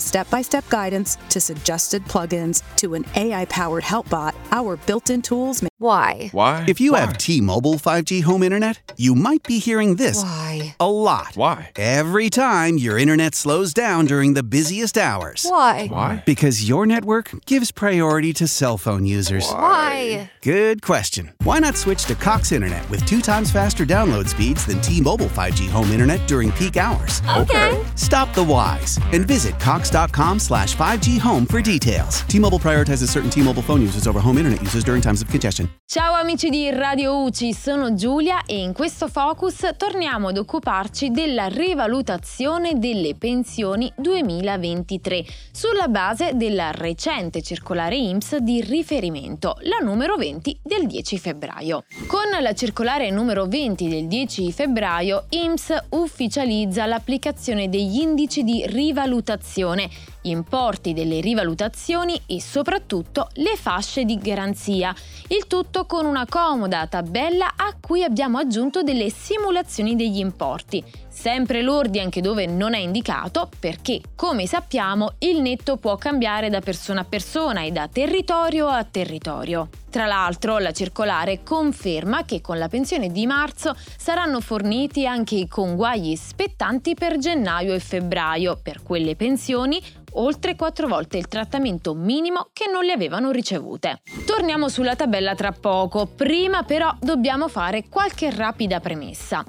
step by step guidance to suggested plugins to an AI powered help bot, our built in tools make Why? Why? If you Why? have T-Mobile 5G home internet, you might be hearing this Why? a lot. Why? Every time your internet slows down during the busiest hours. Why? Why? Because your network gives priority to cell phone users. Why? Good question. Why not switch to Cox Internet with two times faster download speeds than T-Mobile 5G home internet during peak hours? Okay. Stop the whys and visit cox.com slash 5G home for details. T-Mobile prioritizes certain T-Mobile phone users over home internet users during times of congestion. Ciao amici di Radio UCI, sono Giulia e in questo focus torniamo ad occuparci della rivalutazione delle pensioni 2023 sulla base della recente circolare IMSS di riferimento, la numero 20 del 10 febbraio. Con la circolare numero 20 del 10 febbraio IMSS ufficializza l'applicazione degli indici di rivalutazione trasmissione importi delle rivalutazioni e soprattutto le fasce di garanzia, il tutto con una comoda tabella a cui abbiamo aggiunto delle simulazioni degli importi, sempre lordi anche dove non è indicato perché, come sappiamo, il netto può cambiare da persona a persona e da territorio a territorio. Tra l'altro, la circolare conferma che con la pensione di marzo saranno forniti anche i conguagli spettanti per gennaio e febbraio. Per quelle pensioni oltre quattro volte il trattamento minimo che non le avevano ricevute. Torniamo sulla tabella tra poco, prima però dobbiamo fare qualche rapida premessa.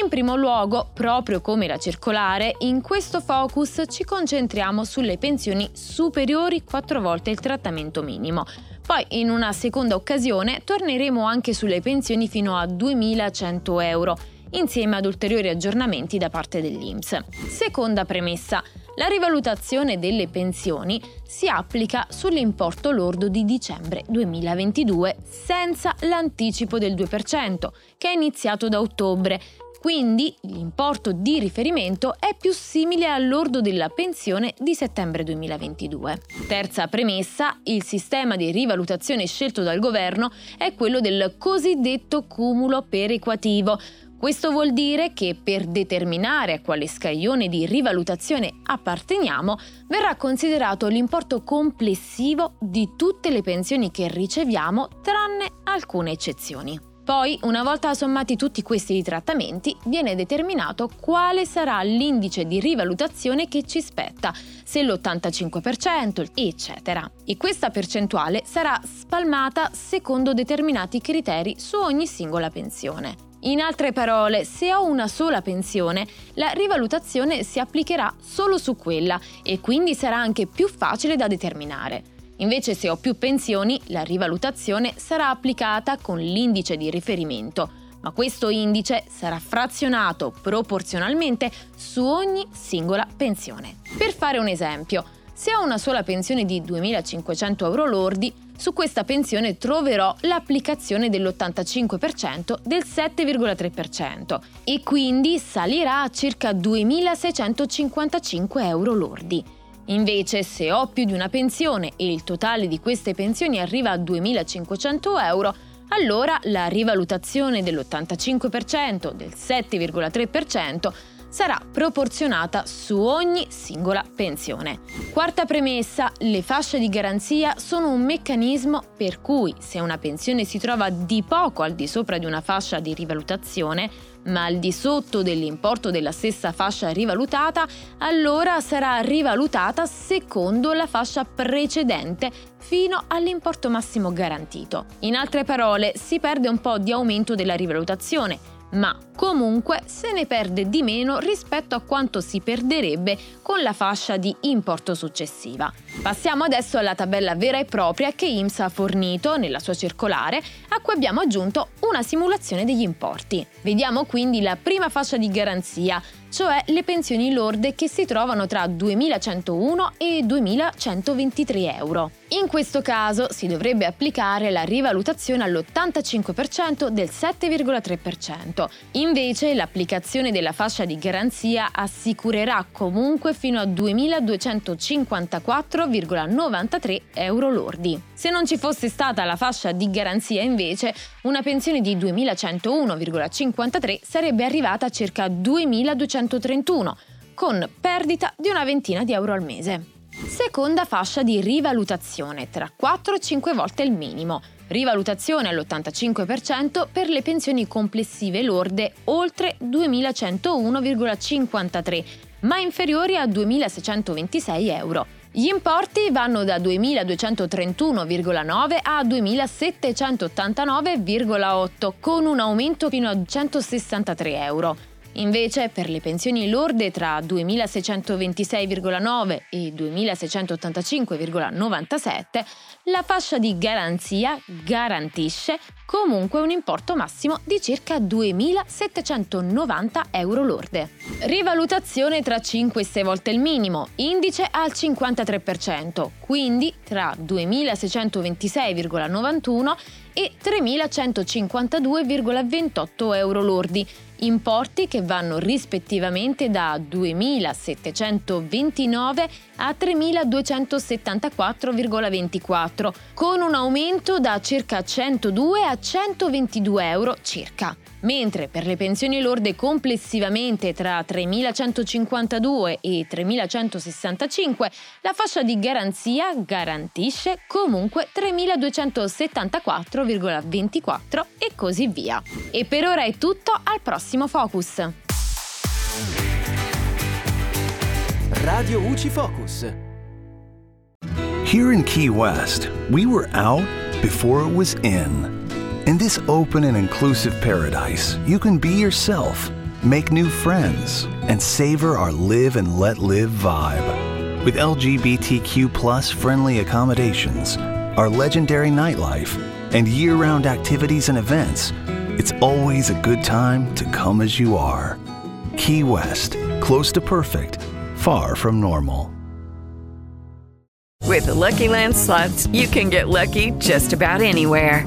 In primo luogo, proprio come la circolare, in questo focus ci concentriamo sulle pensioni superiori quattro volte il trattamento minimo. Poi, in una seconda occasione, torneremo anche sulle pensioni fino a 2.100 euro, insieme ad ulteriori aggiornamenti da parte dell'INPS. Seconda premessa. La rivalutazione delle pensioni si applica sull'importo lordo di dicembre 2022 senza l'anticipo del 2%, che è iniziato da ottobre. Quindi l'importo di riferimento è più simile al lordo della pensione di settembre 2022. Terza premessa, il sistema di rivalutazione scelto dal governo è quello del cosiddetto cumulo perequativo, questo vuol dire che per determinare a quale scaglione di rivalutazione apparteniamo verrà considerato l'importo complessivo di tutte le pensioni che riceviamo tranne alcune eccezioni. Poi, una volta sommati tutti questi trattamenti, viene determinato quale sarà l'indice di rivalutazione che ci spetta, se l'85%, eccetera. E questa percentuale sarà spalmata secondo determinati criteri su ogni singola pensione. In altre parole, se ho una sola pensione, la rivalutazione si applicherà solo su quella e quindi sarà anche più facile da determinare. Invece se ho più pensioni, la rivalutazione sarà applicata con l'indice di riferimento, ma questo indice sarà frazionato proporzionalmente su ogni singola pensione. Per fare un esempio, se ho una sola pensione di 2.500 euro lordi, su questa pensione troverò l'applicazione dell'85% del 7,3% e quindi salirà a circa 2.655 euro lordi. Invece, se ho più di una pensione e il totale di queste pensioni arriva a 2.500 euro, allora la rivalutazione dell'85% del 7,3% sarà proporzionata su ogni singola pensione. Quarta premessa, le fasce di garanzia sono un meccanismo per cui se una pensione si trova di poco al di sopra di una fascia di rivalutazione, ma al di sotto dell'importo della stessa fascia rivalutata, allora sarà rivalutata secondo la fascia precedente fino all'importo massimo garantito. In altre parole, si perde un po' di aumento della rivalutazione, ma comunque se ne perde di meno rispetto a quanto si perderebbe con la fascia di importo successiva. Passiamo adesso alla tabella vera e propria che IMSS ha fornito nella sua circolare, a cui abbiamo aggiunto una simulazione degli importi. Vediamo quindi la prima fascia di garanzia, cioè le pensioni lorde che si trovano tra 2.101 e 2.123 euro. In questo caso si dovrebbe applicare la rivalutazione all'85% del 7,3%. Invece l'applicazione della fascia di garanzia assicurerà comunque fino a 2.254,93 euro lordi. Se non ci fosse stata la fascia di garanzia invece, una pensione di 2.101,53 sarebbe arrivata a circa 2.231, con perdita di una ventina di euro al mese. Seconda fascia di rivalutazione, tra 4 e 5 volte il minimo. Rivalutazione all'85% per le pensioni complessive lorde oltre 2.101,53, ma inferiori a 2.626 euro. Gli importi vanno da 2.231,9 a 2.789,8, con un aumento fino a 163 euro. Invece per le pensioni lorde tra 2.626,9 e 2.685,97 la fascia di garanzia garantisce comunque un importo massimo di circa 2.790 euro lorde. Rivalutazione tra 5 e 6 volte il minimo, indice al 53%, quindi tra 2.626,91 e 3.152,28 euro lordi, importi che vanno rispettivamente da 2.729 a 3.274,24, con un aumento da circa 102 a 122 euro circa mentre per le pensioni lorde complessivamente tra 3.152 e 3.165 la fascia di garanzia garantisce comunque 3.274,24 e così via. E per ora è tutto, al prossimo Focus. Radio UCI Focus. Here in Key West, we were out before it was in. In this open and inclusive paradise, you can be yourself, make new friends, and savor our live and let live vibe. With LGBTQ friendly accommodations, our legendary nightlife, and year round activities and events, it's always a good time to come as you are. Key West, close to perfect, far from normal. With the Lucky Land slots, you can get lucky just about anywhere.